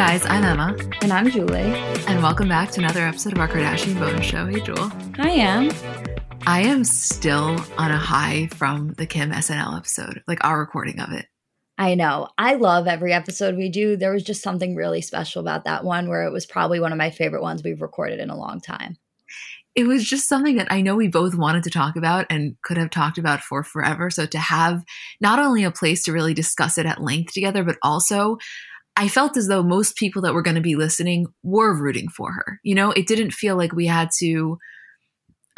Guys, I'm Emma. And I'm Julie. And welcome back to another episode of our Kardashian bonus show. Hey, Jewel. Hi, Em. I am still on a high from the Kim SNL episode, like our recording of it. I know. I love every episode we do. There was just something really special about that one where it was probably one of my favorite ones we've recorded in a long time. It was just something that I know we both wanted to talk about and could have talked about for forever. So to have not only a place to really discuss it at length together, but also I felt as though most people that were going to be listening were rooting for her. You know, it didn't feel like we had to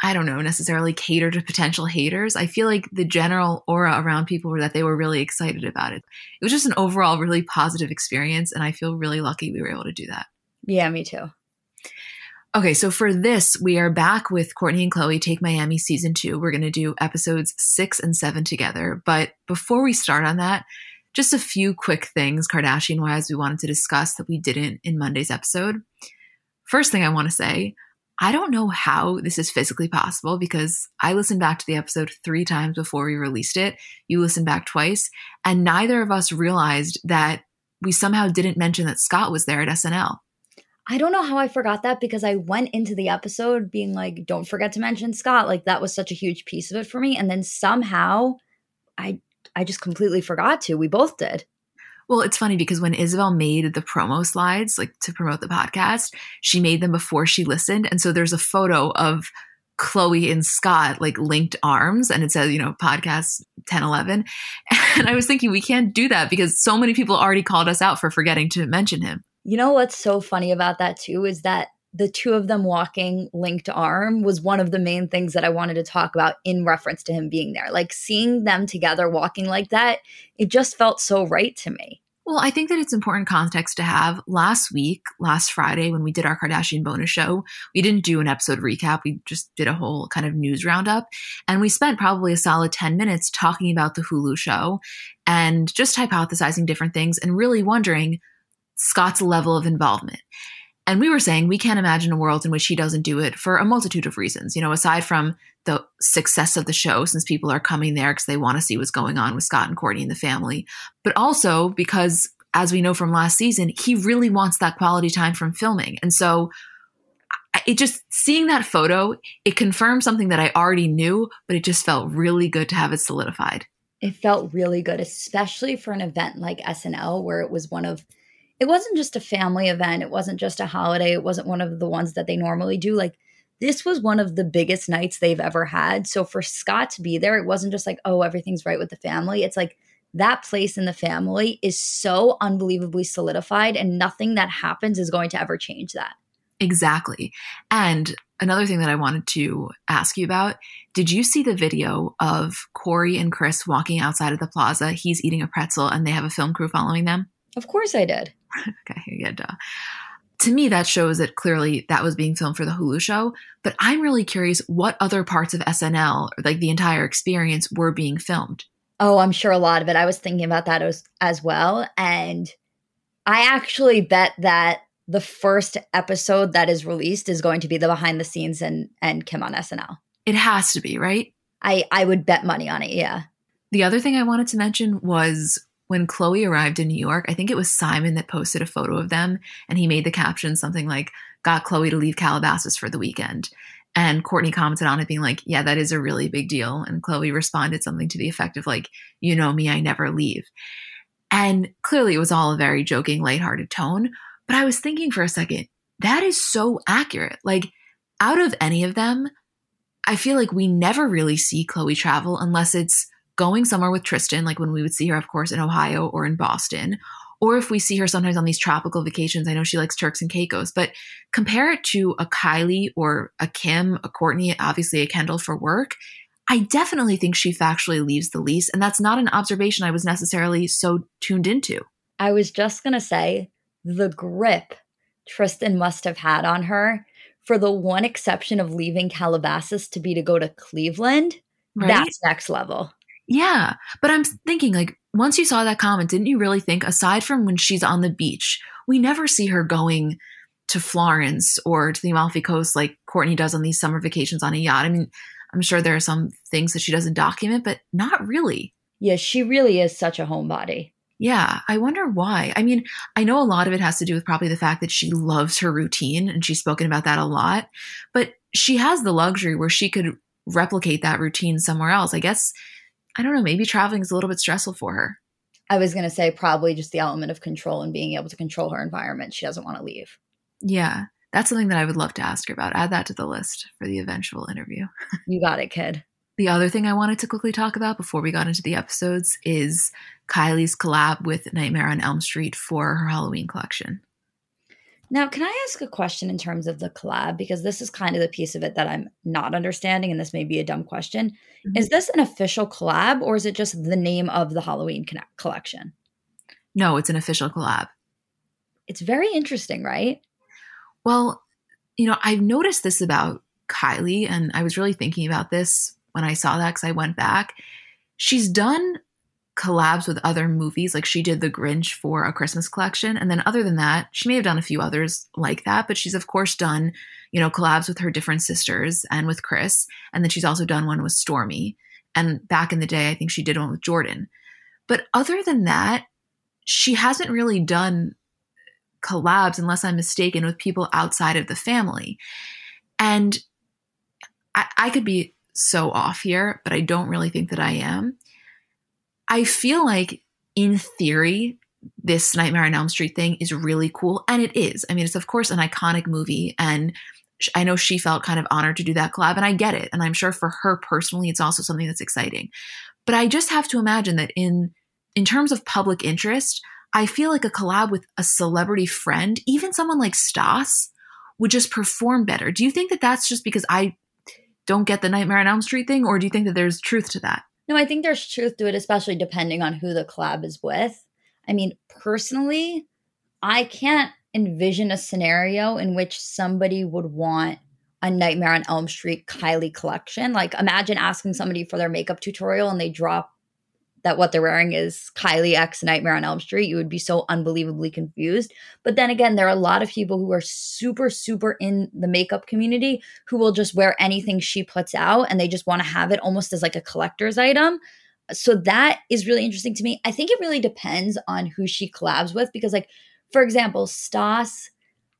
I don't know, necessarily cater to potential haters. I feel like the general aura around people were that they were really excited about it. It was just an overall really positive experience, and I feel really lucky we were able to do that. Yeah, me too. Okay, so for this, we are back with Kourtney and Khloé Take Miami season two. We're going to do episodes six and seven together. But before we start on that, just a few quick things Kardashian wise we wanted to discuss that we didn't in Monday's episode. First thing I want to say, I don't know how this is physically possible because I listened back to the episode three times before we released it. You listened back twice, and neither of us realized that we somehow didn't mention that Scott was there at SNL. I don't know how I forgot that because I went into the episode being like, don't forget to mention Scott. Like that was such a huge piece of it for me. And then somehow I I just completely forgot to. We both did. Well, it's funny because when Isabel made the promo slides, like to promote the podcast, she made them before she listened. And so there's a photo of Khloé and Scott like linked arms and it says, you know, podcast 1011. And I was thinking we can't do that because so many people already called us out for forgetting to mention him. You know what's so funny about that too is that the two of them walking linked arm was one of the main things that I wanted to talk about in reference to him being there. Like seeing them together walking like that, it just felt so right to me. Well, I think that it's important context to have. Last week, last Friday, when we did our Kardashian bonus show, we didn't do an episode recap. We just did a whole kind of news roundup. And we spent probably a solid 10 minutes talking about the Hulu show and just hypothesizing different things and really wondering Scott's level of involvement. And we were saying we can't imagine a world in which he doesn't do it for a multitude of reasons. You know, aside from the success of the show, since people are coming there because they want to see what's going on with Scott and Kourtney and the family, but also because, as we know from last season, he really wants that quality time from filming. And so it just seeing that photo, it confirmed something that I already knew, but it just felt really good to have it solidified. It felt really good, especially for an event like SNL, where it was one of it wasn't just a family event. It wasn't just a holiday. It wasn't one of the ones that they normally do. Like this was one of the biggest nights they've ever had. So for Scott to be there, it wasn't just like, oh, everything's right with the family. It's like that place in the family is so unbelievably solidified, and nothing that happens is going to ever change that. Exactly. And another thing that I wanted to ask you about did you see the video of Corey and Kris walking outside of the plaza? He's eating a pretzel and they have a film crew following them. Of course I did. okay, yeah, duh. To me, that shows that clearly that was being filmed for the Hulu show. But I'm really curious what other parts of SNL, like the entire experience, were being filmed. Oh, I'm sure a lot of it. I was thinking about that as, as well. And I actually bet that the first episode that is released is going to be the behind the scenes and and Kim on SNL. It has to be, right? I I would bet money on it, yeah. The other thing I wanted to mention was when Khloé arrived in New York, I think it was Simon that posted a photo of them and he made the caption something like, Got Khloé to leave Calabasas for the weekend. And Kourtney commented on it, being like, Yeah, that is a really big deal. And Khloé responded something to the effect of, like, You know me, I never leave. And clearly it was all a very joking, lighthearted tone. But I was thinking for a second, that is so accurate. Like, out of any of them, I feel like we never really see Khloé travel unless it's going somewhere with Tristan, like when we would see her, of course, in Ohio or in Boston, or if we see her sometimes on these tropical vacations. I know she likes Turks and Caicos, but compare it to a Kylie or a Kim, a Kourtney, obviously a Kendall for work. I definitely think she factually leaves the lease, and that's not an observation I was necessarily so tuned into. I was just going to say the grip Tristan must have had on her for the one exception of leaving Calabasas to be to go to Cleveland. Right? That's next level. Yeah. But I'm thinking, like, once you saw that comment, didn't you really think, aside from when she's on the beach, we never see her going to Florence or to the Amalfi Coast like Kourtney does on these summer vacations on a yacht? I mean, I'm sure there are some things that she doesn't document, but not really. Yeah, she really is such a homebody. Yeah, I wonder why. I mean, I know a lot of it has to do with probably the fact that she loves her routine and she's spoken about that a lot, but she has the luxury where she could replicate that routine somewhere else. I guess, I don't know, maybe traveling is a little bit stressful for her. I was going to say probably just the element of control and being able to control her environment. She doesn't want to leave. Yeah, that's something that I would love to ask her about. Add that to the list for the eventual interview. you got it, kid. The other thing I wanted to quickly talk about before we got into the episodes is Kylie's collab with Nightmare on Elm Street for her Halloween collection. Now, can I ask a question in terms of the collab? Because this is kind of the piece of it that I'm not understanding, and this may be a dumb question. Mm-hmm. Is this an official collab or is it just the name of the Halloween collection? No, it's an official collab. It's very interesting, right? Well, you know, I've noticed this about Kylie, and I was really thinking about this when I saw that because I went back. She's done collabs with other movies, like she did The Grinch for a Christmas collection. And then, other than that, she may have done a few others like that, but she's, of course, done, you know, collabs with her different sisters and with Kris. And then she's also done one with Stormi. And back in the day, I think she did one with Jordyn. But other than that, she hasn't really done collabs, unless I'm mistaken, with people outside of the family. And I, I could be so off here, but I don't really think that I am. I feel like, in theory, this Nightmare on Elm Street thing is really cool. And it is. I mean, it's, of course, an iconic movie. And I know she felt kind of honored to do that collab, and I get it. And I'm sure for her personally, it's also something that's exciting. But I just have to imagine that in in terms of public interest, I feel like a collab with a celebrity friend, even someone like Stas, would just perform better. Do you think that that's just because I don't get the Nightmare on Elm Street thing, or do you think that there's truth to that? No, I think there's truth to it, especially depending on who the collab is with. I mean, personally, I can't envision a scenario in which somebody would want a Nightmare on Elm Street Kylie collection. Like, imagine asking somebody for their makeup tutorial and they drop that what they're wearing is Kylie X Nightmare on Elm Street, you would be so unbelievably confused. But then again, there are a lot of people who are super, super in the makeup community who will just wear anything she puts out and they just want to have it almost as like a collector's item. So that is really interesting to me. I think it really depends on who she collabs with because, like, for example, Stas,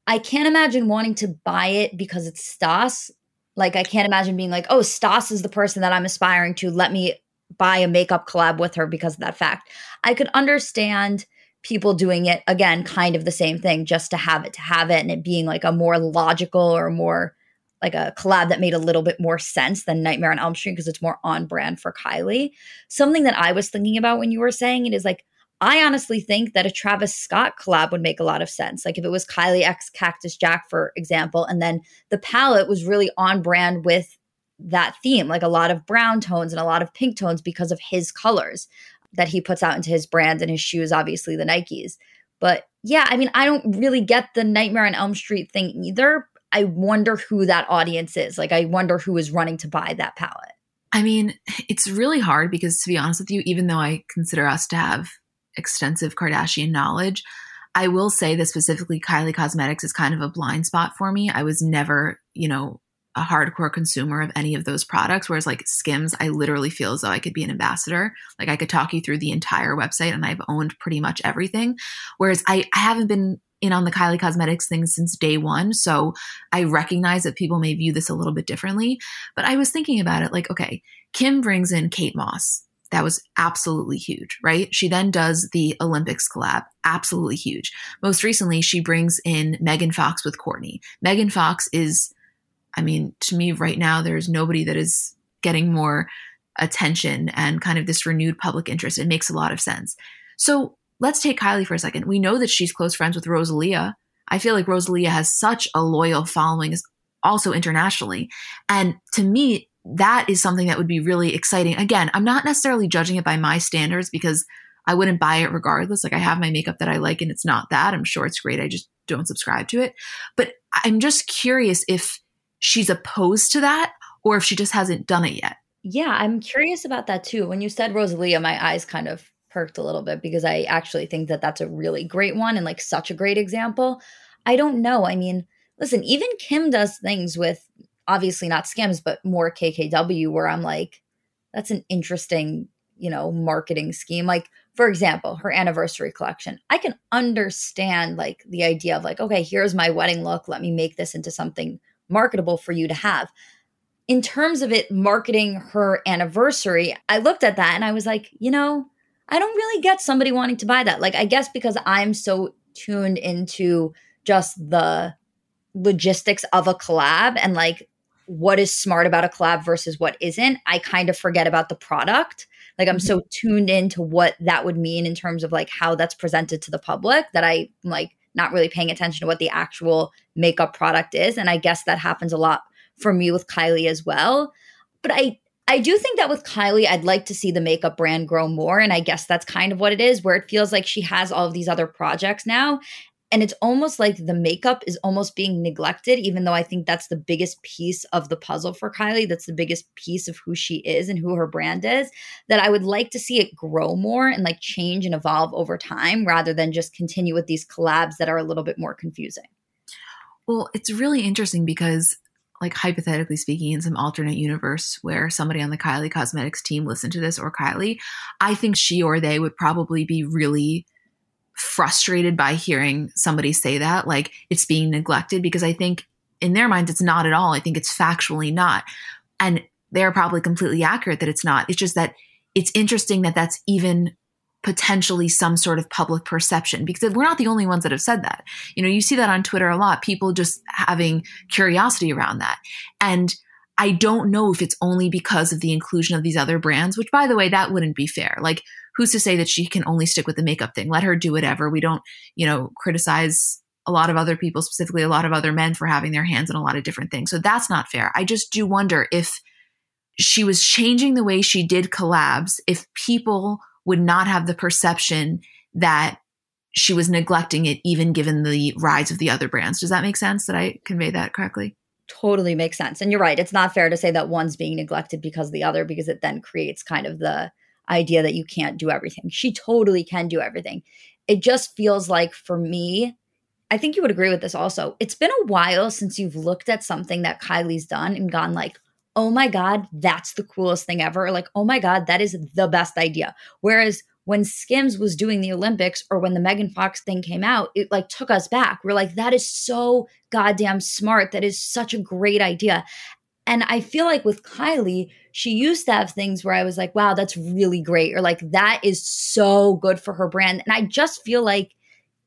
I can't imagine wanting to buy it because it's Stas. Like, I can't imagine being like, oh, Stas is the person that I'm aspiring to. Let me buy a makeup collab with her because of that fact. I could understand people doing it again, kind of the same thing, just to have it, to have it, and it being like a more logical or more like a collab that made a little bit more sense than Nightmare on Elm Street because it's more on brand for Kylie. Something that I was thinking about when you were saying it is like, I honestly think that a Travis Scott collab would make a lot of sense. Like if it was Kylie X Cactus Jack, for example, and then the palette was really on brand with that theme, like a lot of brown tones and a lot of pink tones because of his colors that he puts out into his brand and his shoes, obviously the Nikes. But yeah, I mean, I don't really get the Nightmare on Elm Street thing either. I wonder who that audience is. Like, I wonder who is running to buy that palette. I mean, it's really hard because to be honest with you, even though I consider us to have extensive Kardashian knowledge, I will say that specifically Kylie Cosmetics is kind of a blind spot for me. I was never, you know, a hardcore consumer of any of those products. Whereas like Skims, I literally feel as though I could be an ambassador. Like I could talk you through the entire website and I've owned pretty much everything. Whereas I, I haven't been in on the Kylie Cosmetics thing since day one. So I recognize that people may view this a little bit differently. But I was thinking about it like, okay, Kim brings in Kate Moss. That was absolutely huge, right? She then does the Olympics collab, absolutely huge. Most recently, she brings in Megan Fox with Kourtney. Megan Fox is, I mean, to me right now, there's nobody that is getting more attention and kind of this renewed public interest. It makes a lot of sense. So let's take Kylie for a second. We know that she's close friends with Rosalia. I feel like Rosalia has such a loyal following also internationally. And to me, that is something that would be really exciting. Again, I'm not necessarily judging it by my standards because I wouldn't buy it regardless. Like I have my makeup that I like and it's not that. I'm sure it's great. I just don't subscribe to it. But I'm just curious if she's opposed to that or if she just hasn't done it yet. Yeah, I'm curious about that too. When you said Rosalia, my eyes kind of perked a little bit because I actually think that that's a really great one and like such a great example. I don't know. I mean, listen, even Kim does things with obviously not Skims, but more KKW where I'm like, that's an interesting, you know, marketing scheme. Like, for example, her anniversary collection. I can understand like the idea of like, okay, here's my wedding look. Let me make this into something marketable for you to have. In terms of it marketing her anniversary, I looked at that and I was like, you know, I don't really get somebody wanting to buy that. Like, I guess because I'm so tuned into just the logistics of a collab and like what is smart about a collab versus what isn't, I kind of forget about the product. Like I'm so mm-hmm. tuned into what that would mean in terms of like how that's presented to the public that I like not really paying attention to what the actual makeup product is. And I guess that happens a lot for me with Kylie as well. But I I do think that with Kylie, I'd like to see the makeup brand grow more. And I guess that's kind of what it is, where it feels like she has all of these other projects now. And it's almost like the makeup is almost being neglected, even though I think that's the biggest piece of the puzzle for Kylie. That's the biggest piece of who she is and who her brand is. That I would like to see it grow more and like change and evolve over time rather than just continue with these collabs that are a little bit more confusing. Well, it's really interesting because like hypothetically speaking, in some alternate universe where somebody on the Kylie Cosmetics team listened to this or Kylie, I think she or they would probably be really frustrated by hearing somebody say that, like it's being neglected, because I think in their minds it's not at all. I think it's factually not. And they're probably completely accurate that it's not. It's just that it's interesting that that's even potentially some sort of public perception because we're not the only ones that have said that. You know, you see that on Twitter a lot, people just having curiosity around that. And I don't know if it's only because of the inclusion of these other brands, which by the way, that wouldn't be fair. Like who's to say that she can only stick with the makeup thing? Let her do whatever. We don't, you know, criticize a lot of other people, specifically a lot of other men for having their hands in a lot of different things. So that's not fair. I just do wonder if she was changing the way she did collabs, if people would not have the perception that she was neglecting it, even given the rise of the other brands. Does that make sense? Did I convey that correctly? Totally makes sense. And you're right. It's not fair to say that one's being neglected because the other, because it then creates kind of the idea that you can't do everything. She totally can do everything. It just feels like for me, I think you would agree with this also. It's been a while since you've looked at something that Kylie's done and gone like, "Oh my god, that's the coolest thing ever." Or like, "Oh my god, that is the best idea." Whereas when Skims was doing the Olympics or when the Megan Fox thing came out, it like took us back. We're like, that is so goddamn smart. That is such a great idea. And I feel like with Kylie, she used to have things where I was like, wow, that's really great. Or like, that is so good for her brand. And I just feel like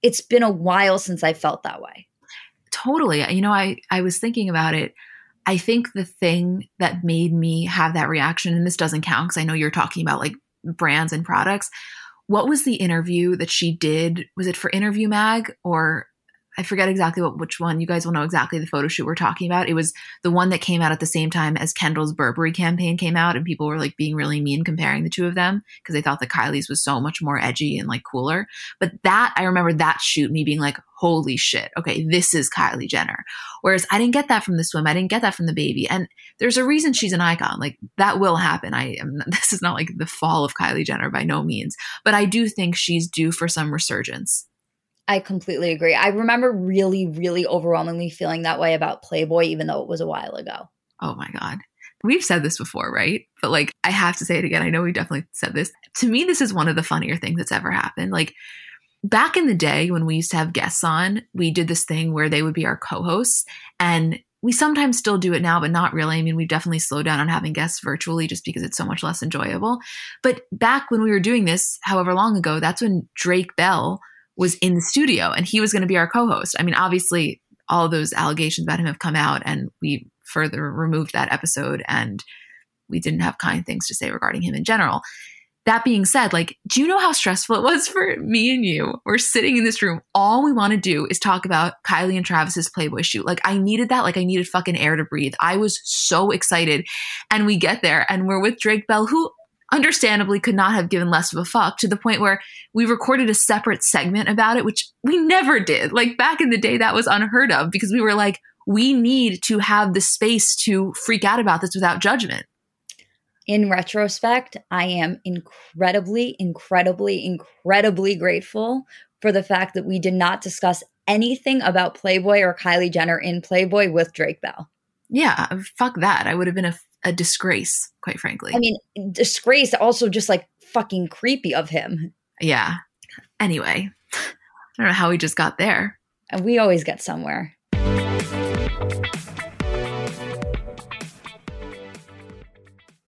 it's been a while since I felt that way. Totally. You know, I, I was thinking about it. I think the thing that made me have that reaction, and this doesn't count because I know you're talking about like brands and products. What was the interview that she did? Was it for Interview Mag or I forget exactly what which one. You guys will know exactly the photo shoot we're talking about. It was the one that came out at the same time as Kendall's Burberry campaign came out, and people were like being really mean comparing the two of them because they thought that Kylie's was so much more edgy and like cooler. But that I remember that shoot me being like, holy shit, okay, this is Kylie Jenner. Whereas I didn't get that from the swim, I didn't get that from the baby, and there's a reason she's an icon. Like that will happen. I am. This is not like the fall of Kylie Jenner by no means, but I do think she's due for some resurgence. I completely agree. I remember really, really overwhelmingly feeling that way about Playboy, even though it was a while ago. Oh my God. We've said this before, right? But like, I have to say it again. I know we definitely said this. To me, this is one of the funnier things that's ever happened. Like, back in the day when we used to have guests on, we did this thing where they would be our co hosts and we sometimes still do it now, but not really. I mean, we've definitely slowed down on having guests virtually just because it's so much less enjoyable. But back when we were doing this, however long ago, that's when Drake Bell was in the studio and he was going to be our co host. I mean, obviously, all those allegations about him have come out and we further removed that episode and we didn't have kind things to say regarding him in general that being said, like, do you know how stressful it was for me and you? We're sitting in this room. All we want to do is talk about Kylie and Travis's Playboy shoot. Like, I needed that. Like, I needed fucking air to breathe. I was so excited. And we get there and we're with Drake Bell, who understandably could not have given less of a fuck to the point where we recorded a separate segment about it, which we never did. Like, back in the day, that was unheard of because we were like, we need to have the space to freak out about this without judgment in retrospect, I am incredibly, incredibly, incredibly grateful for the fact that we did not discuss anything about Playboy or Kylie Jenner in Playboy with Drake Bell. Yeah, fuck that. I would have been a, a disgrace, quite frankly. I mean, disgrace, also just like fucking creepy of him. Yeah. Anyway, I don't know how we just got there. And we always get somewhere.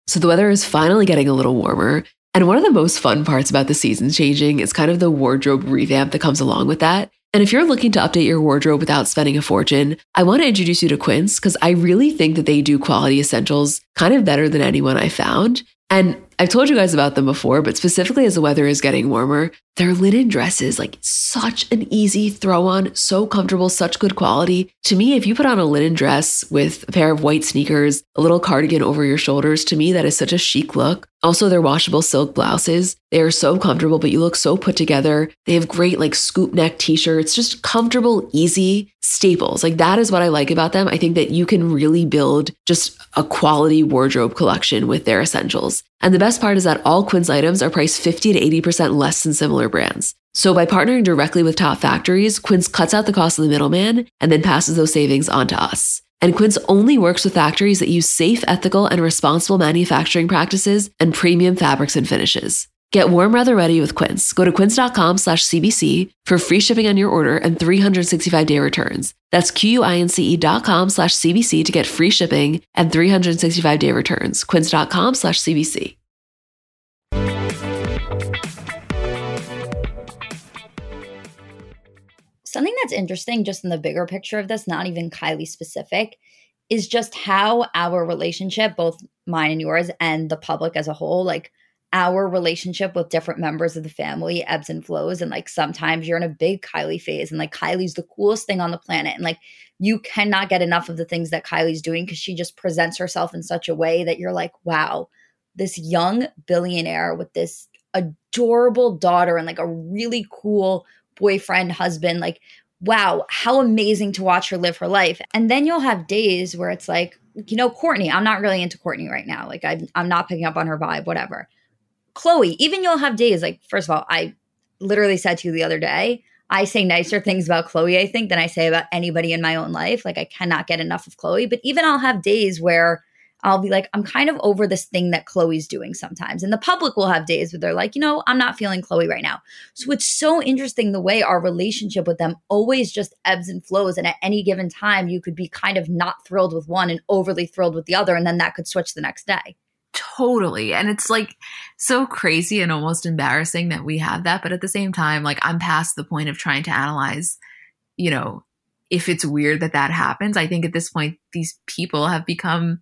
So the weather is finally getting a little warmer. And one of the most fun parts about the seasons changing is kind of the wardrobe revamp that comes along with that. And if you're looking to update your wardrobe without spending a fortune, I want to introduce you to Quince because I really think that they do quality essentials kind of better than anyone I found. And I've told you guys about them before, but specifically as the weather is getting warmer, their linen dresses, like such an easy throw on, so comfortable, such good quality. To me, if you put on a linen dress with a pair of white sneakers, a little cardigan over your shoulders, to me, that is such a chic look. Also, their washable silk blouses, they are so comfortable, but you look so put together. They have great like scoop neck t shirts, just comfortable, easy staples. Like that is what I like about them. I think that you can really build just a quality wardrobe collection with their essentials. And the best part is that all Quince items are priced 50 to 80% less than similar brands. So by partnering directly with top factories, Quince cuts out the cost of the middleman and then passes those savings on to us. And Quince only works with factories that use safe, ethical, and responsible manufacturing practices and premium fabrics and finishes. Get warm weather ready with Quince. Go to quince.com slash CBC for free shipping on your order and 365 day returns. That's Q-U-I-N-C-E dot com slash CBC to get free shipping and 365 day returns. Quince.com Something that's interesting just in the bigger picture of this, not even Kylie specific, is just how our relationship, both mine and yours and the public as a whole, like – our relationship with different members of the family ebbs and flows. And like sometimes you're in a big Kylie phase, and like Kylie's the coolest thing on the planet. And like you cannot get enough of the things that Kylie's doing because she just presents herself in such a way that you're like, wow, this young billionaire with this adorable daughter and like a really cool boyfriend, husband, like, wow, how amazing to watch her live her life. And then you'll have days where it's like, you know, Kourtney, I'm not really into Kourtney right now. Like, I'm, I'm not picking up on her vibe, whatever Khloé, even you'll have days like, first of all, I literally said to you the other day, I say nicer things about Khloé, I think, than I say about anybody in my own life. Like, I cannot get enough of Khloé. But even I'll have days where I'll be like, I'm kind of over this thing that Khloé's doing sometimes. And the public will have days where they're like, you know, I'm not feeling Khloé right now. So it's so interesting the way our relationship with them always just ebbs and flows. And at any given time, you could be kind of not thrilled with one and overly thrilled with the other. And then that could switch the next day. Totally. And it's like so crazy and almost embarrassing that we have that. But at the same time, like I'm past the point of trying to analyze, you know, if it's weird that that happens. I think at this point, these people have become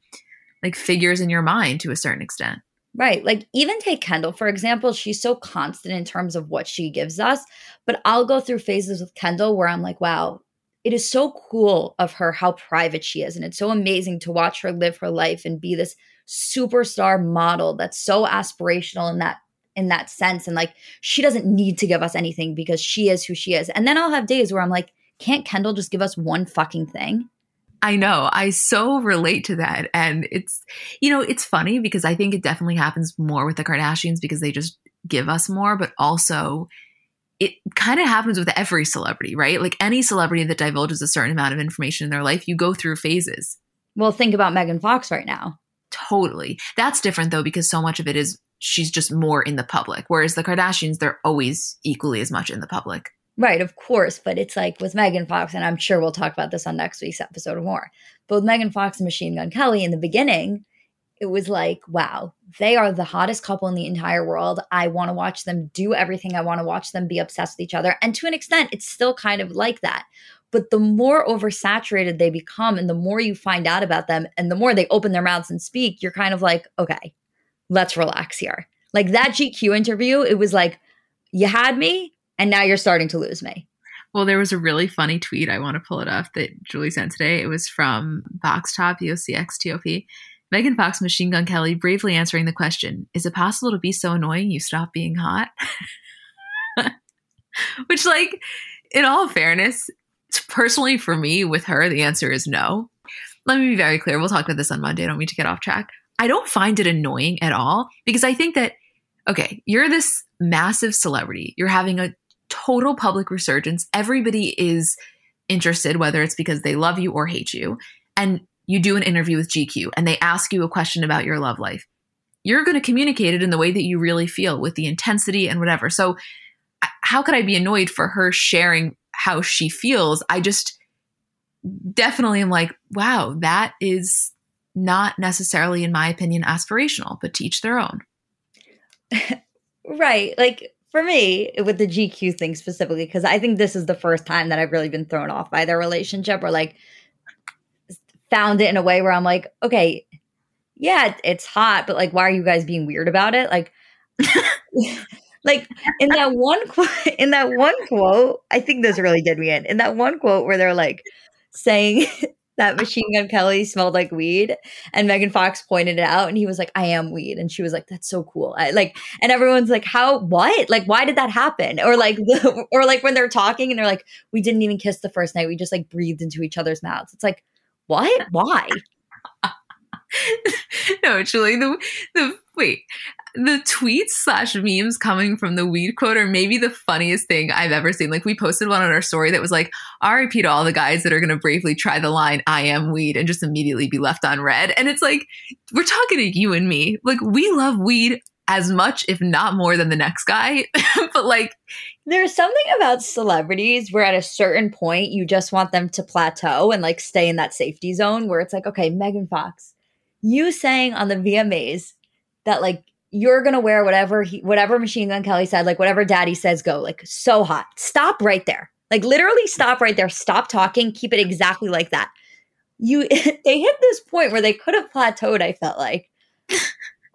like figures in your mind to a certain extent. Right. Like even take Kendall, for example, she's so constant in terms of what she gives us. But I'll go through phases with Kendall where I'm like, wow, it is so cool of her how private she is. And it's so amazing to watch her live her life and be this superstar model that's so aspirational in that in that sense and like she doesn't need to give us anything because she is who she is and then i'll have days where i'm like can't kendall just give us one fucking thing I know. I so relate to that. And it's, you know, it's funny because I think it definitely happens more with the Kardashians because they just give us more, but also it kind of happens with every celebrity, right? Like any celebrity that divulges a certain amount of information in their life, you go through phases. Well, think about Megan Fox right now. Totally. That's different though, because so much of it is she's just more in the public. Whereas the Kardashians, they're always equally as much in the public. Right, of course. But it's like with Megan Fox, and I'm sure we'll talk about this on next week's episode or more. But with Megan Fox and Machine Gun Kelly in the beginning, it was like, wow, they are the hottest couple in the entire world. I want to watch them do everything. I want to watch them be obsessed with each other. And to an extent, it's still kind of like that. But the more oversaturated they become and the more you find out about them and the more they open their mouths and speak, you're kind of like, okay, let's relax here. Like that GQ interview, it was like, you had me and now you're starting to lose me. Well, there was a really funny tweet. I want to pull it up that Julie sent today. It was from Box Top. Megan Fox, Machine Gun Kelly, bravely answering the question Is it possible to be so annoying you stop being hot? Which, like, in all fairness, personally for me, with her, the answer is no. Let me be very clear. We'll talk about this on Monday. I don't mean to get off track. I don't find it annoying at all because I think that, okay, you're this massive celebrity. You're having a total public resurgence. Everybody is interested, whether it's because they love you or hate you. And you do an interview with GQ and they ask you a question about your love life. You're going to communicate it in the way that you really feel with the intensity and whatever. So, how could I be annoyed for her sharing how she feels? I just definitely am like, wow, that is not necessarily, in my opinion, aspirational, but teach their own. right. Like, for me, with the GQ thing specifically, because I think this is the first time that I've really been thrown off by their relationship or like found it in a way where I'm like, okay, yeah, it's hot, but like, why are you guys being weird about it? Like, like in that one quote, in that one quote, I think this really did me in. In that one quote where they're like saying that Machine Gun Kelly smelled like weed, and Megan Fox pointed it out, and he was like, "I am weed," and she was like, "That's so cool." I, like, and everyone's like, "How? What? Like, why did that happen?" Or like, or like when they're talking and they're like, "We didn't even kiss the first night; we just like breathed into each other's mouths." It's like what? Why? no, actually, the the wait, the tweets slash memes coming from the weed quote are maybe the funniest thing I've ever seen. Like we posted one on our story that was like, RIP to all the guys that are gonna bravely try the line, I am weed, and just immediately be left on red. And it's like, we're talking to you and me. Like we love weed as much, if not more, than the next guy. but like, there's something about celebrities where at a certain point you just want them to plateau and like stay in that safety zone where it's like, okay, Megan Fox, you saying on the VMAs that like you're gonna wear whatever he, whatever Machine Gun Kelly said, like whatever Daddy says, go like so hot. Stop right there. Like literally stop right there. Stop talking. Keep it exactly like that. You they hit this point where they could have plateaued. I felt like.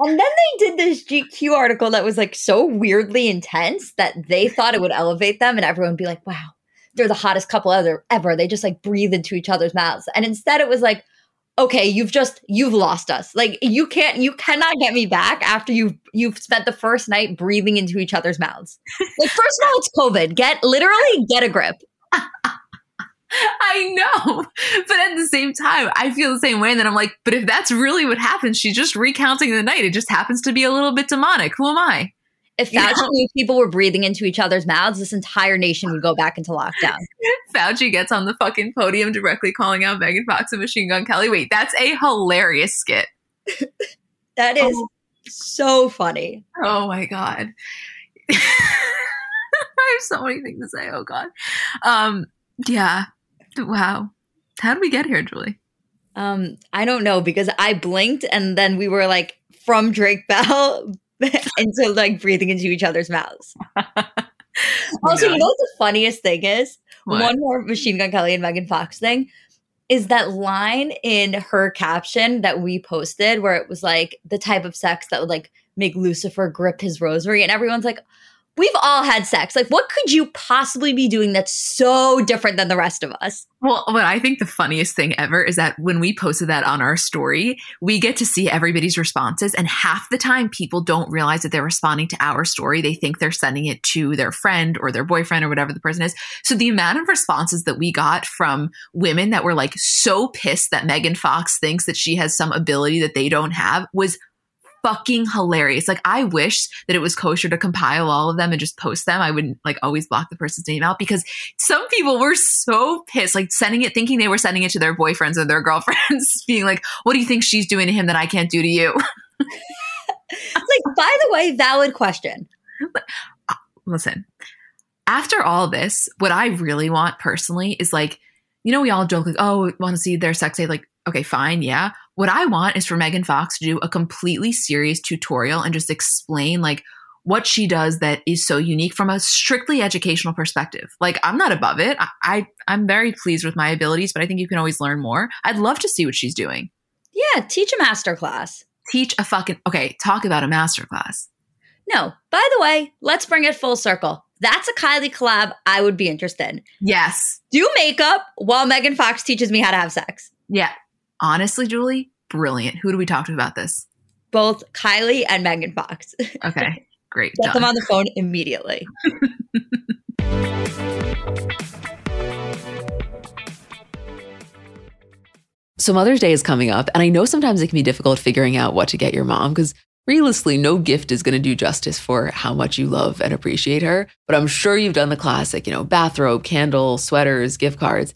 And then they did this GQ article that was like so weirdly intense that they thought it would elevate them and everyone would be like, wow, they're the hottest couple ever, ever. They just like breathe into each other's mouths. And instead it was like, okay, you've just you've lost us. Like you can't you cannot get me back after you've you've spent the first night breathing into each other's mouths. Like first of all, it's COVID. Get literally get a grip. I know. But at the same time, I feel the same way. And then I'm like, but if that's really what happens, she's just recounting the night. It just happens to be a little bit demonic. Who am I? If Fauci knew people were breathing into each other's mouths, this entire nation would go back into lockdown. Fauci gets on the fucking podium directly calling out Megan Fox and Machine Gun Kelly. Wait, that's a hilarious skit. that is oh. so funny. Oh my God. I have so many things to say. Oh God. Um, yeah. Wow. How did we get here, Julie? Um, I don't know because I blinked and then we were like from Drake Bell into like breathing into each other's mouths. also, you know what the funniest thing is? What? One more Machine Gun Kelly and Megan Fox thing is that line in her caption that we posted where it was like the type of sex that would like make Lucifer grip his rosary, and everyone's like, we've all had sex. Like, what could you possibly be doing that's so different than the rest of us? Well, what I think the funniest thing ever is that when we posted that on our story, we get to see everybody's responses. And half the time, people don't realize that they're responding to our story. They think they're sending it to their friend or their boyfriend or whatever the person is. So the amount of responses that we got from women that were like so pissed that Megan Fox thinks that she has some ability that they don't have was fucking hilarious. Like I wish that it was kosher to compile all of them and just post them. I wouldn't like always block the person's name out because some people were so pissed, like sending it, thinking they were sending it to their boyfriends or their girlfriends, being like, "What do you think she's doing to him that I can't do to you?" like, by the way, valid question. Uh, listen, after all this, what I really want personally is like, you know, we all joke like, oh, want to see their sex tape. Like, okay, fine, yeah. What I want is for Megan Fox to do a completely serious tutorial and just explain like what she does that is so unique from a strictly educational perspective. Like I'm not above it. I, I am very pleased with my abilities, but I think you can always learn more. I'd love to see what she's doing. Yeah, teach a master class. Teach a fucking okay, talk about a master class. No, by the way, let's bring it full circle. That's a Kylie collab I would be interested in. Yes. Do makeup while Megan Fox teaches me how to have sex. Yeah. Honestly, Julie, brilliant. Who do we talk to about this? Both Kylie and Megan Fox. Okay. Great. Get them on the phone immediately. so Mother's Day is coming up, and I know sometimes it can be difficult figuring out what to get your mom because realistically, no gift is going to do justice for how much you love and appreciate her. But I'm sure you've done the classic, you know, bathrobe, candle, sweaters, gift cards.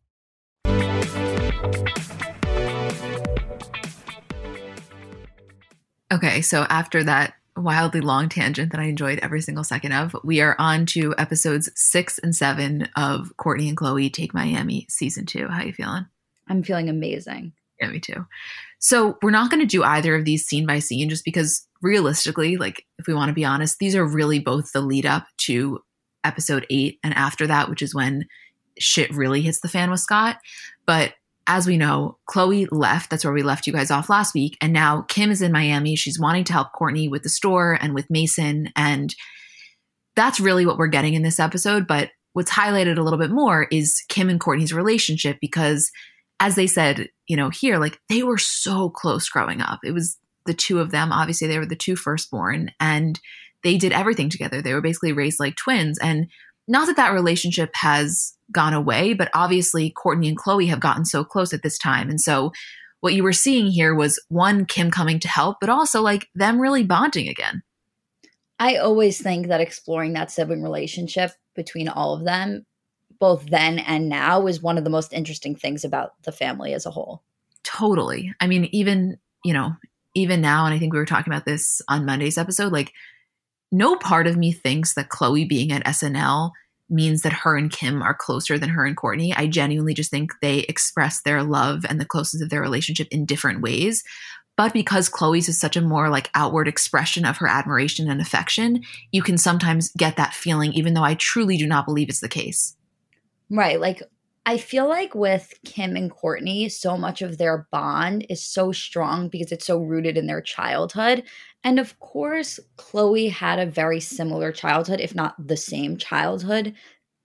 Okay, so after that wildly long tangent that I enjoyed every single second of, we are on to episodes six and seven of Kourtney and Khloé Take Miami season two. How are you feeling? I'm feeling amazing. Yeah, me too. So we're not going to do either of these scene by scene just because realistically, like if we want to be honest, these are really both the lead up to episode eight and after that, which is when shit really hits the fan with Scott. But as we know, Khloé left. That's where we left you guys off last week. And now Kim is in Miami. She's wanting to help Kourtney with the store and with Mason. And that's really what we're getting in this episode. But what's highlighted a little bit more is Kim and Kourtney's relationship because, as they said, you know, here, like they were so close growing up. It was the two of them. Obviously, they were the two firstborn and they did everything together. They were basically raised like twins. And not that that relationship has gone away, but obviously Kourtney and Khloé have gotten so close at this time. And so what you were seeing here was one, Kim coming to help, but also like them really bonding again. I always think that exploring that sibling relationship between all of them, both then and now, is one of the most interesting things about the family as a whole. Totally. I mean, even, you know, even now, and I think we were talking about this on Monday's episode, like, no part of me thinks that Khloé being at SNL means that her and Kim are closer than her and Kourtney. I genuinely just think they express their love and the closeness of their relationship in different ways. But because Khloé's is such a more like outward expression of her admiration and affection, you can sometimes get that feeling, even though I truly do not believe it's the case. Right. Like, I feel like with Kim and Kourtney, so much of their bond is so strong because it's so rooted in their childhood. And of course, Khloé had a very similar childhood, if not the same childhood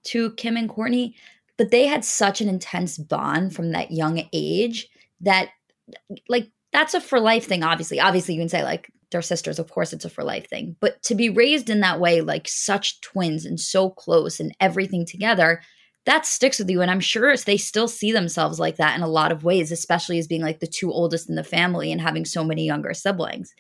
to Kim and Kourtney, but they had such an intense bond from that young age that, like, that's a for life thing, obviously. Obviously, you can say, like, they're sisters. Of course, it's a for life thing. But to be raised in that way, like such twins and so close and everything together, that sticks with you. And I'm sure they still see themselves like that in a lot of ways, especially as being like the two oldest in the family and having so many younger siblings.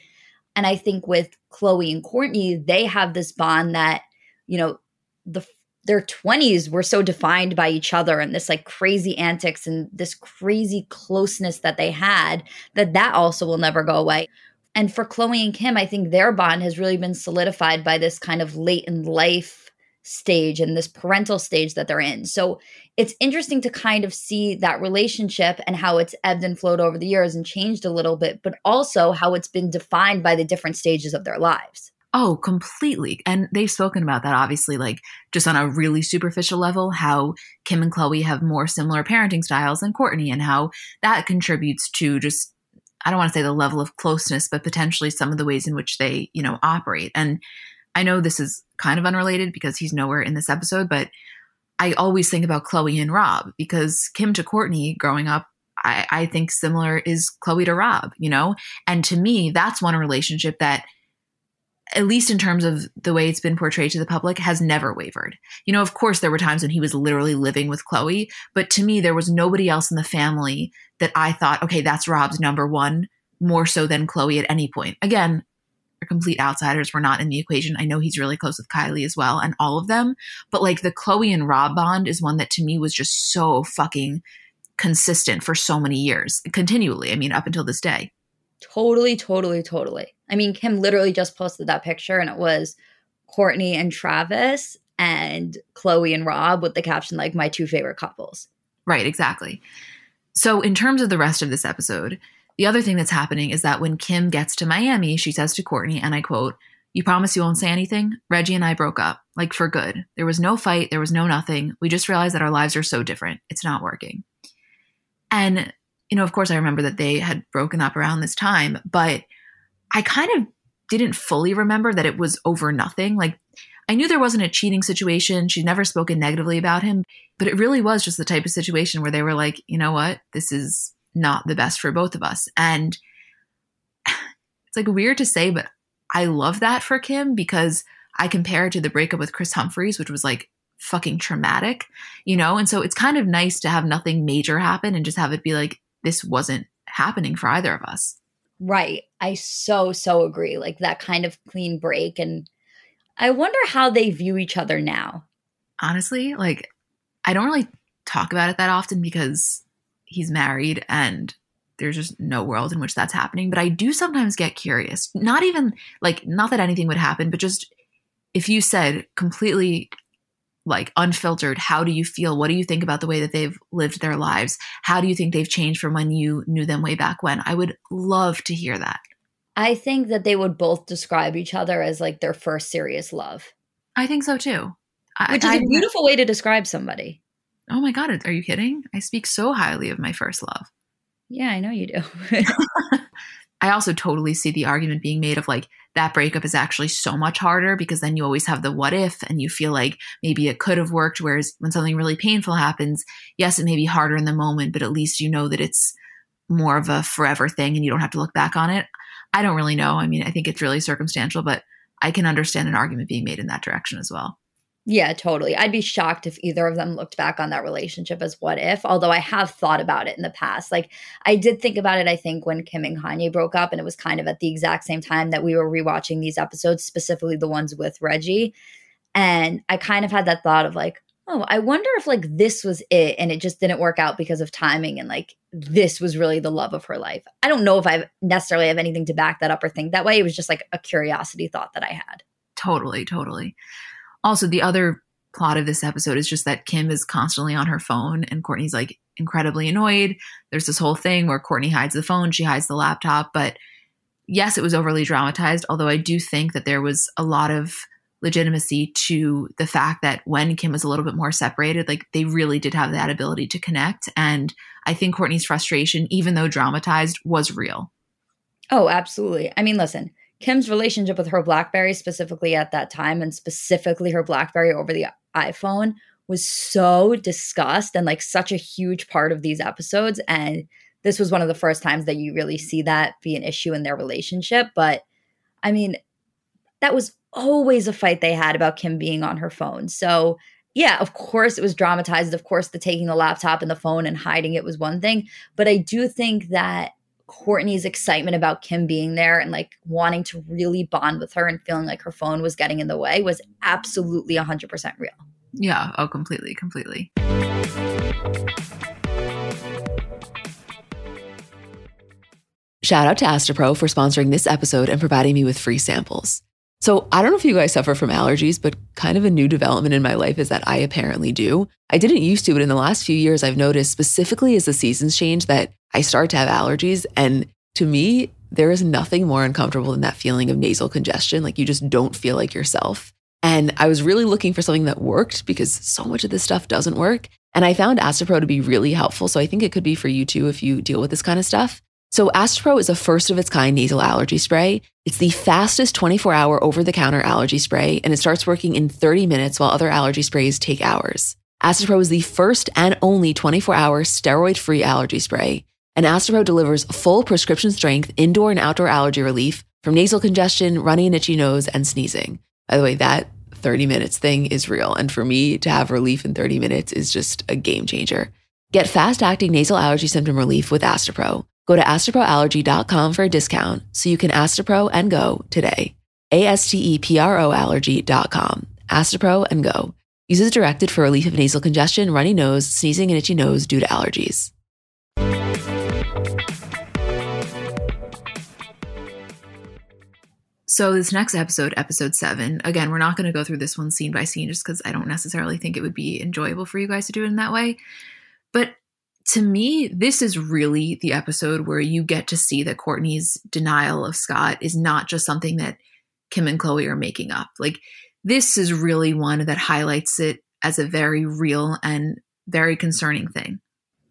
And I think with Khloé and Kourtney, they have this bond that, you know, the their 20s were so defined by each other and this like crazy antics and this crazy closeness that they had that that also will never go away. And for Khloé and Kim, I think their bond has really been solidified by this kind of late in life stage and this parental stage that they're in. So it's interesting to kind of see that relationship and how it's ebbed and flowed over the years and changed a little bit, but also how it's been defined by the different stages of their lives. Oh, completely. And they've spoken about that, obviously, like just on a really superficial level, how Kim and Khloe have more similar parenting styles than Kourtney, and how that contributes to just, I don't want to say the level of closeness, but potentially some of the ways in which they, you know, operate. And I know this is kind of unrelated because he's nowhere in this episode, but I always think about Khloé and Rob because Kim to Kourtney growing up, I, I think similar is Khloé to Rob, you know? And to me, that's one relationship that at least in terms of the way it's been portrayed to the public, has never wavered. You know, of course, there were times when he was literally living with Khloé, but to me, there was nobody else in the family that I thought, okay, that's Rob's number one, more so than Khloé at any point. Again, are complete outsiders. We're not in the equation. I know he's really close with Kylie as well and all of them. But like the Khloé and Rob bond is one that to me was just so fucking consistent for so many years, continually. I mean, up until this day. Totally, totally, totally. I mean, Kim literally just posted that picture and it was Kourtney and Travis and Khloé and Rob with the caption, like, my two favorite couples. Right, exactly. So, in terms of the rest of this episode, the other thing that's happening is that when Kim gets to Miami, she says to Kourtney, and I quote, You promise you won't say anything? Reggie and I broke up, like for good. There was no fight, there was no nothing. We just realized that our lives are so different. It's not working. And, you know, of course, I remember that they had broken up around this time, but I kind of didn't fully remember that it was over nothing. Like, I knew there wasn't a cheating situation. She'd never spoken negatively about him, but it really was just the type of situation where they were like, you know what? This is not the best for both of us. And it's like weird to say, but I love that for Kim because I compare it to the breakup with Kris Humphries, which was like fucking traumatic, you know? And so it's kind of nice to have nothing major happen and just have it be like, this wasn't happening for either of us. Right. I so, so agree. Like that kind of clean break. And I wonder how they view each other now. Honestly, like, I don't really talk about it that often because he's married and there's just no world in which that's happening. But I do sometimes get curious. Not even like, not that anything would happen, but just if you said completely like unfiltered, how do you feel? What do you think about the way that they've lived their lives? How do you think they've changed from when you knew them way back when? I would love to hear that. I think that they would both describe each other as like their first serious love. I think so too. Which I, is a beautiful way to describe somebody. Oh my God, are you kidding? I speak so highly of my first love. Yeah, I know you do. I also totally see the argument being made of like that breakup is actually so much harder because then you always have the what if and you feel like maybe it could have worked. Whereas when something really painful happens, yes, it may be harder in the moment, but at least you know that it's more of a forever thing and you don't have to look back on it. I don't really know. I mean, I think it's really circumstantial, but I can understand an argument being made in that direction as well. Yeah, totally. I'd be shocked if either of them looked back on that relationship as what if, although I have thought about it in the past. Like, I did think about it, I think, when Kim and Kanye broke up, and it was kind of at the exact same time that we were rewatching these episodes, specifically the ones with Reggie. And I kind of had that thought of like, oh, I wonder if like this was it and it just didn't work out because of timing and like this was really the love of her life. I don't know if I necessarily have anything to back that up or think that way. It was just like a curiosity thought that I had. Totally, totally. Also, the other plot of this episode is just that Kim is constantly on her phone and Kourtney's like incredibly annoyed. There's this whole thing where Kourtney hides the phone, she hides the laptop. But yes, it was overly dramatized, although I do think that there was a lot of legitimacy to the fact that when Kim was a little bit more separated, like they really did have that ability to connect. And I think Kourtney's frustration, even though dramatized, was real. Oh, absolutely. I mean, listen, Kim's relationship with her Blackberry, specifically at that time, and specifically her Blackberry over the iPhone, was so discussed and like such a huge part of these episodes. And this was one of the first times that you really see that be an issue in their relationship. But I mean, that was always a fight they had about Kim being on her phone. So, yeah, of course it was dramatized. Of course, the taking the laptop and the phone and hiding it was one thing. But I do think that Kourtney's excitement about Kim being there and like wanting to really bond with her and feeling like her phone was getting in the way was absolutely 100% real. Yeah. Oh, completely, completely. Shout out to Astepro for sponsoring this episode and providing me with free samples. So, I don't know if you guys suffer from allergies, but kind of a new development in my life is that I apparently do. I didn't used to, but in the last few years, I've noticed specifically as the seasons change that I start to have allergies. And to me, there is nothing more uncomfortable than that feeling of nasal congestion. Like you just don't feel like yourself. And I was really looking for something that worked because so much of this stuff doesn't work. And I found Astepro to be really helpful. So I think it could be for you too if you deal with this kind of stuff. So Astepro is a first of its kind nasal allergy spray. It's the fastest 24 hour over the counter allergy spray, and it starts working in 30 minutes while other allergy sprays take hours. Astepro is the first and only 24 hour steroid free allergy spray. And Astepro delivers full prescription strength indoor and outdoor allergy relief from nasal congestion, runny and itchy nose, and sneezing. By the way, that 30 minutes thing is real. And for me to have relief in 30 minutes is just a game changer. Get fast acting nasal allergy symptom relief with Astepro. Go to asteproallergy.com for a discount so you can Astepro and go today. A S T E P R O allergy.com. Astepro and go. Uses directed for relief of nasal congestion, runny nose, sneezing, and itchy nose due to allergies. So, this next episode, episode seven, again, we're not going to go through this one scene by scene just because I don't necessarily think it would be enjoyable for you guys to do it in that way. But to me, this is really the episode where you get to see that Kourtney's denial of Scott is not just something that Kim and Khloé are making up. Like, this is really one that highlights it as a very real and very concerning thing.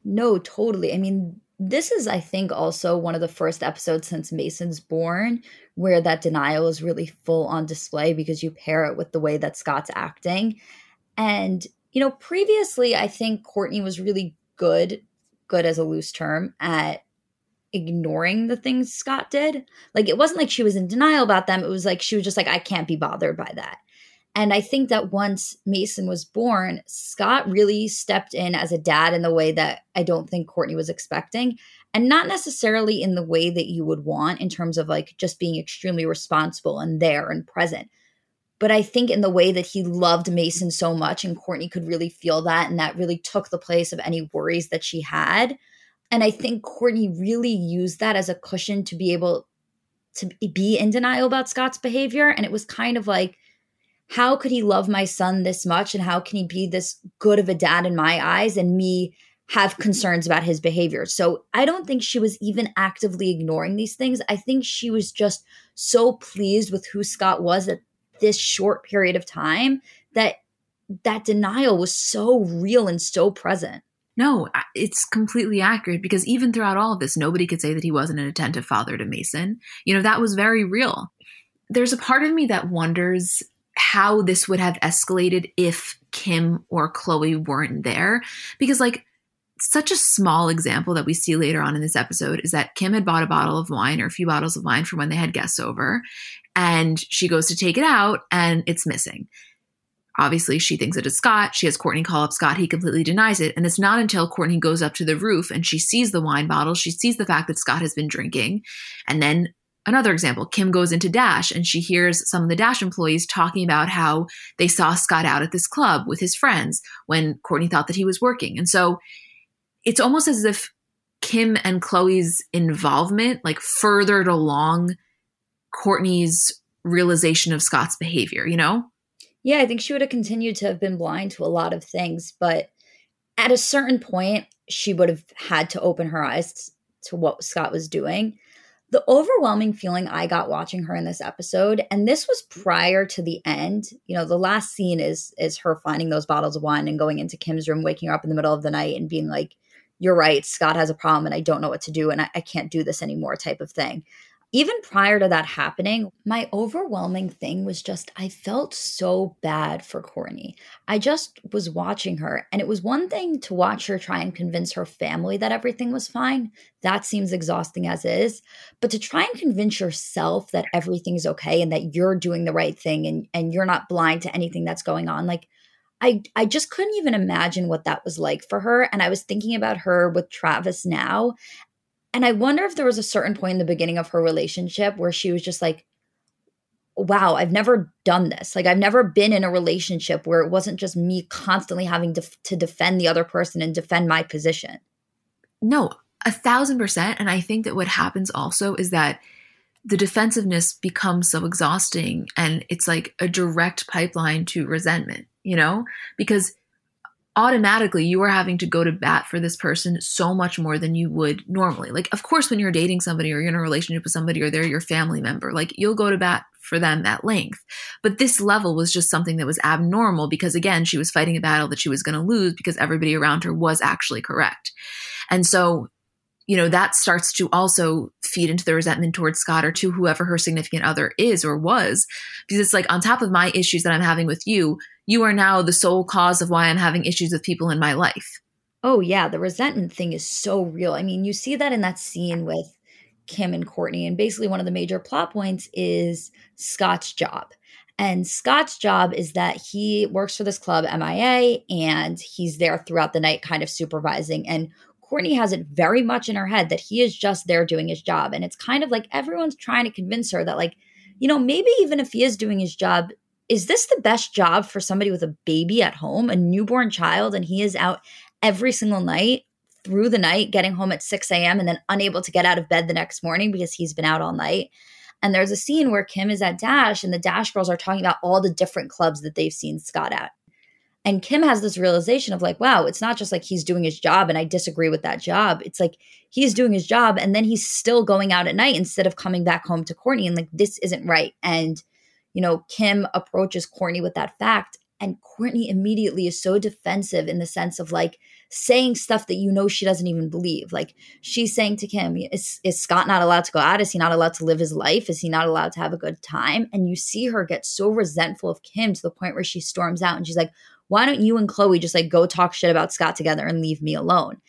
No, totally. I mean, this is, I think, also one of the first episodes since Mason's born where that denial is really full on display because you pair it with the way that Scott's acting. And, you know, previously, I think Kourtney was really good, good as a loose term, at ignoring the things Scott did. Like it wasn't like she was in denial about them. It was like she was just like, I can't be bothered by that. And I think that once Mason was born, Scott really stepped in as a dad in the way that I don't think Kourtney was expecting. And not necessarily in the way that you would want in terms of like just being extremely responsible and there and present. But I think in the way that he loved Mason so much, and Kourtney could really feel that, and that really took the place of any worries that she had. And I think Kourtney really used that as a cushion to be able to be in denial about Scott's behavior. And it was kind of like, how could he love my son this much? And how can he be this good of a dad in my eyes and me have concerns about his behavior? So I don't think she was even actively ignoring these things. I think she was just so pleased with who Scott was at this short period of time that that denial was so real and so present. No, it's completely accurate because even throughout all of this, nobody could say that he wasn't an attentive father to Mason. You know, that was very real. There's a part of me that wonders how this would have escalated if Kim or Khloé weren't there. Because, like, such a small example that we see later on in this episode is that Kim had bought a bottle of wine or a few bottles of wine for when they had guests over, and she goes to take it out and it's missing. Obviously, she thinks it is Scott. She has Kourtney call up Scott. He completely denies it. And it's not until Kourtney goes up to the roof and she sees the wine bottle, she sees the fact that Scott has been drinking. And then another example Kim goes into Dash and she hears some of the Dash employees talking about how they saw Scott out at this club with his friends when Kourtney thought that he was working. And so it's almost as if Kim and Khloé's involvement like furthered along Kourtney's realization of Scott's behavior, you know? Yeah, I think she would have continued to have been blind to a lot of things, but at a certain point, she would have had to open her eyes to what Scott was doing. The overwhelming feeling I got watching her in this episode, and this was prior to the end. You know, the last scene is is her finding those bottles of wine and going into Kim's room, waking her up in the middle of the night and being like, "You're right, Scott has a problem, and I don't know what to do, and I, I can't do this anymore." Type of thing even prior to that happening, my overwhelming thing was just I felt so bad for Kourtney. I just was watching her, and it was one thing to watch her try and convince her family that everything was fine. That seems exhausting as is. But to try and convince yourself that everything's okay and that you're doing the right thing and, and you're not blind to anything that's going on, like I, I just couldn't even imagine what that was like for her. And I was thinking about her with Travis now. And I wonder if there was a certain point in the beginning of her relationship where she was just like, wow, I've never done this. Like, I've never been in a relationship where it wasn't just me constantly having to, to defend the other person and defend my position. No, a thousand percent. And I think that what happens also is that the defensiveness becomes so exhausting and it's like a direct pipeline to resentment, you know? Because automatically you are having to go to bat for this person so much more than you would normally. Like, of course, when you're dating somebody or you're in a relationship with somebody or they're your family member, like you'll go to bat for them at length. But this level was just something that was abnormal because, again, she was fighting a battle that she was going to lose because everybody around her was actually correct. And so, you know, that starts to also feed into the resentment towards Scott or to whoever her significant other is or was. Because it's like, on top of my issues that I'm having with you, you are now the sole cause of why I'm having issues with people in my life. Oh, yeah. The resentment thing is so real. I mean, you see that in that scene with Kim and Kourtney. And basically, one of the major plot points is Scott's job. And Scott's job is that he works for this club, MIA, and he's there throughout the night, kind of supervising. And Kourtney has it very much in her head that he is just there doing his job. And it's kind of like everyone's trying to convince her that, like, you know, maybe even if he is doing his job, is this the best job for somebody with a baby at home, a newborn child, and he is out every single night through the night, getting home at 6 a.m. and then unable to get out of bed the next morning because he's been out all night? And there's a scene where Kim is at Dash and the Dash girls are talking about all the different clubs that they've seen Scott at. And Kim has this realization of like, wow, it's not just like he's doing his job and I disagree with that job. It's like he's doing his job and then he's still going out at night instead of coming back home to Kourtney and like this isn't right. And you know, Kim approaches Kourtney with that fact. And Kourtney immediately is so defensive in the sense of like saying stuff that you know she doesn't even believe. Like she's saying to Kim, is, is Scott not allowed to go out? Is he not allowed to live his life? Is he not allowed to have a good time? And you see her get so resentful of Kim to the point where she storms out and she's like, why don't you and Khloé just like go talk shit about Scott together and leave me alone?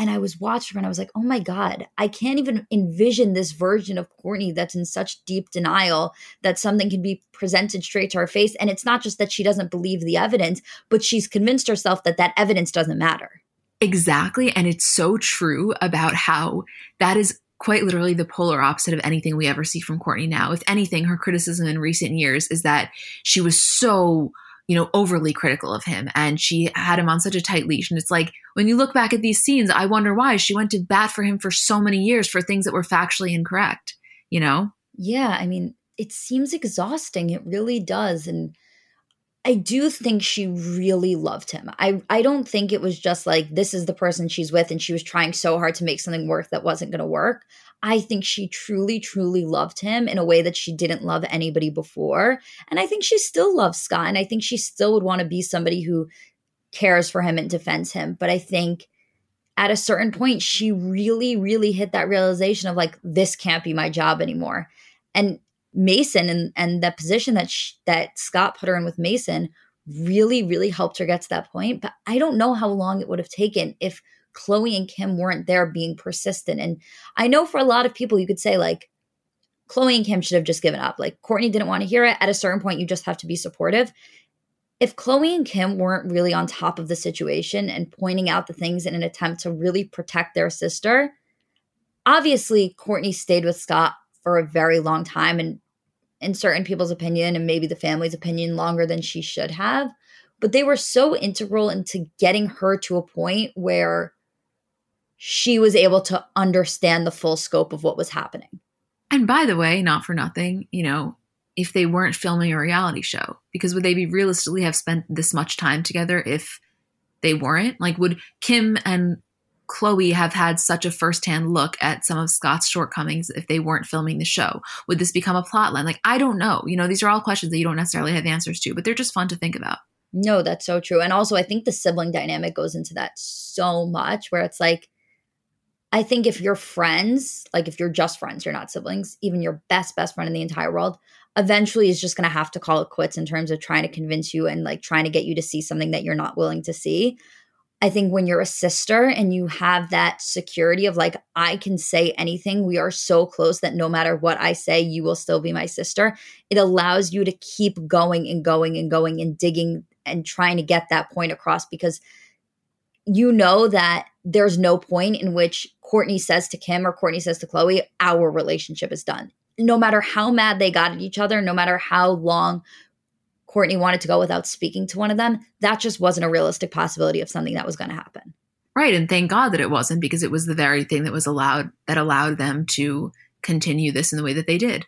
And I was watching her and I was like, oh my God, I can't even envision this version of Kourtney that's in such deep denial that something can be presented straight to her face. And it's not just that she doesn't believe the evidence, but she's convinced herself that that evidence doesn't matter. Exactly. And it's so true about how that is quite literally the polar opposite of anything we ever see from Kourtney now. If anything, her criticism in recent years is that she was so you know, overly critical of him and she had him on such a tight leash. And it's like, when you look back at these scenes, I wonder why she went to bat for him for so many years for things that were factually incorrect, you know? Yeah. I mean, it seems exhausting. It really does. And I do think she really loved him. I, I don't think it was just like this is the person she's with and she was trying so hard to make something work that wasn't going to work. I think she truly, truly loved him in a way that she didn't love anybody before. And I think she still loves Scott. And I think she still would want to be somebody who cares for him and defends him. But I think at a certain point, she really, really hit that realization of like, this can't be my job anymore. And Mason and, and the position that she, that Scott put her in with Mason really, really helped her get to that point. But I don't know how long it would have taken if Khloé and Kim weren't there being persistent. And I know for a lot of people, you could say, like, Khloé and Kim should have just given up. Like, Kourtney didn't want to hear it. At a certain point, you just have to be supportive. If Khloé and Kim weren't really on top of the situation and pointing out the things in an attempt to really protect their sister, obviously, Kourtney stayed with Scott for a very long time and in certain people's opinion and maybe the family's opinion longer than she should have but they were so integral into getting her to a point where she was able to understand the full scope of what was happening. And by the way, not for nothing, you know, if they weren't filming a reality show, because would they be realistically have spent this much time together if they weren't? Like, would Kim and Khloé have had such a firsthand look at some of Scott's shortcomings if they weren't filming the show? Would this become a plotline? Like, I don't know. You know, these are all questions that you don't necessarily have answers to, but they're just fun to think about. No, that's so true. And also, I think the sibling dynamic goes into that so much where it's like, I think if you're friends, like if you're just friends, you're not siblings, even your best, best friend in the entire world, eventually is just going to have to call it quits in terms of trying to convince you and like trying to get you to see something that you're not willing to see. I think when you're a sister and you have that security of like, I can say anything, we are so close that no matter what I say, you will still be my sister. It allows you to keep going and going and going and digging and trying to get that point across because you know that there's no point in which Kourtney says to Kim or Kourtney says to Khloé, our relationship is done. No matter how mad they got at each other, no matter how long Kourtney wanted to go without speaking to one of them, that just wasn't a realistic possibility of something that was going to happen. Right. And thank God that it wasn't because it was the very thing that was allowed that allowed them to continue this in the way that they did.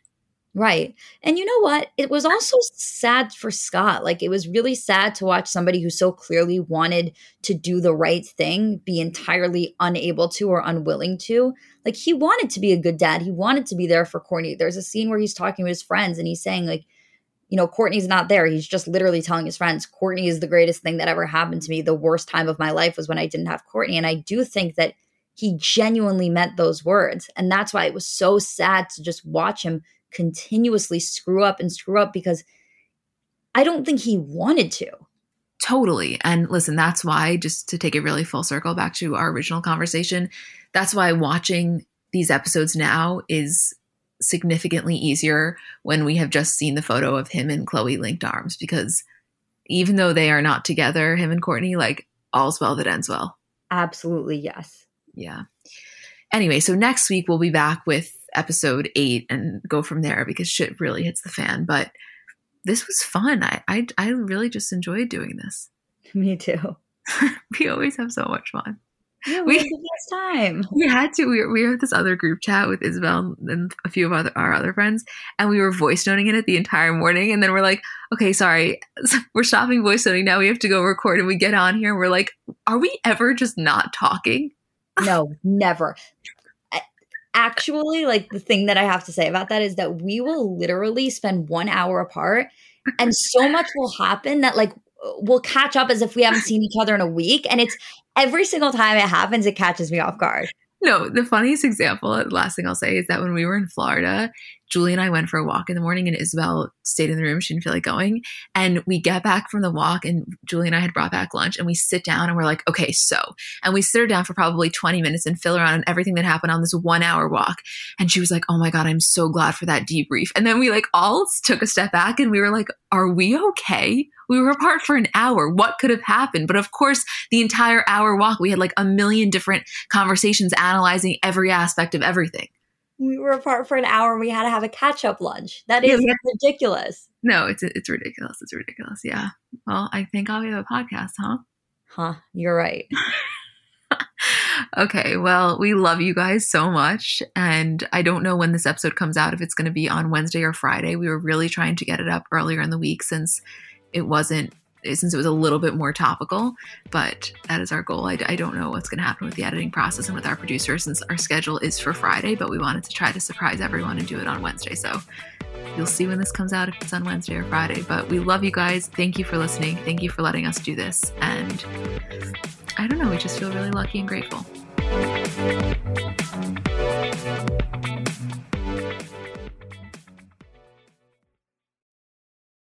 Right. And you know what? It was also sad for Scott. Like, it was really sad to watch somebody who so clearly wanted to do the right thing be entirely unable to or unwilling to. Like, he wanted to be a good dad. He wanted to be there for Kourtney. There's a scene where he's talking with his friends and he's saying, like, you know, Kourtney's not there. He's just literally telling his friends, Kourtney is the greatest thing that ever happened to me. The worst time of my life was when I didn't have Courtney. And I do think that he genuinely meant those words. And that's why it was so sad to just watch him continuously screw up and screw up because I don't think he wanted to. Totally. And listen, that's why, just to take it really full circle back to our original conversation, that's why watching these episodes now is significantly easier when we have just seen the photo of him and Khloé linked arms because even though they are not together, him and Kourtney, like all's well that ends well. Absolutely, yes. Yeah. Anyway, so next week we'll be back with episode eight and go from there because shit really hits the fan. But this was fun. I I, I really just enjoyed doing this. Me too. we always have so much fun. Yeah, we, we had the best time. We had to. We were, we were this other group chat with Isabel and a few of other, our other friends, and we were voice noting in it the entire morning. And then we're like, okay, sorry, we're stopping voice noting now. We have to go record. And we get on here, and we're like, are we ever just not talking? No, never actually like the thing that I have to say about that is that we will literally spend one hour apart and so much will happen that like we'll catch up as if we haven't seen each other in a week. And it's every single time it happens, it catches me off guard. No, the funniest example, the last thing I'll say is that when we were in Florida, Julie and I went for a walk in the morning and Isabel stayed in the room. She didn't feel like going. And we get back from the walk and Julie and I had brought back lunch and we sit down and we're like, okay, so. And we sit her down for probably 20 minutes and fill her on everything that happened on this one hour walk. And she was like, oh my God, I'm so glad for that debrief. And then we like all took a step back and we were like, are we okay? We were apart for an hour. What could have happened? But of course, the entire hour walk, we had like a million different conversations analyzing every aspect of everything. We were apart for an hour. And we had to have a catch up lunch. That is yeah, ridiculous. No, it's it's ridiculous. It's ridiculous. Yeah. Well, I think I'll have a podcast, huh? Huh. You're right. okay. Well, we love you guys so much. And I don't know when this episode comes out, if it's going to be on Wednesday or Friday. We were really trying to get it up earlier in the week since it wasn't since it was a little bit more topical but that is our goal. I, I don't know what's going to happen with the editing process and with our producer since our schedule is for friday but we wanted to try to surprise everyone and do it on wednesday. So you'll see when this comes out if it's on wednesday or friday. But we love you guys. Thank you for listening. Thank you for letting us do this. And i don't know we just feel really lucky and grateful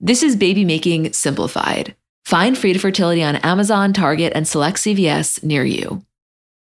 This is baby making simplified. Find Frida Fertility on Amazon, Target, and select CVS near you.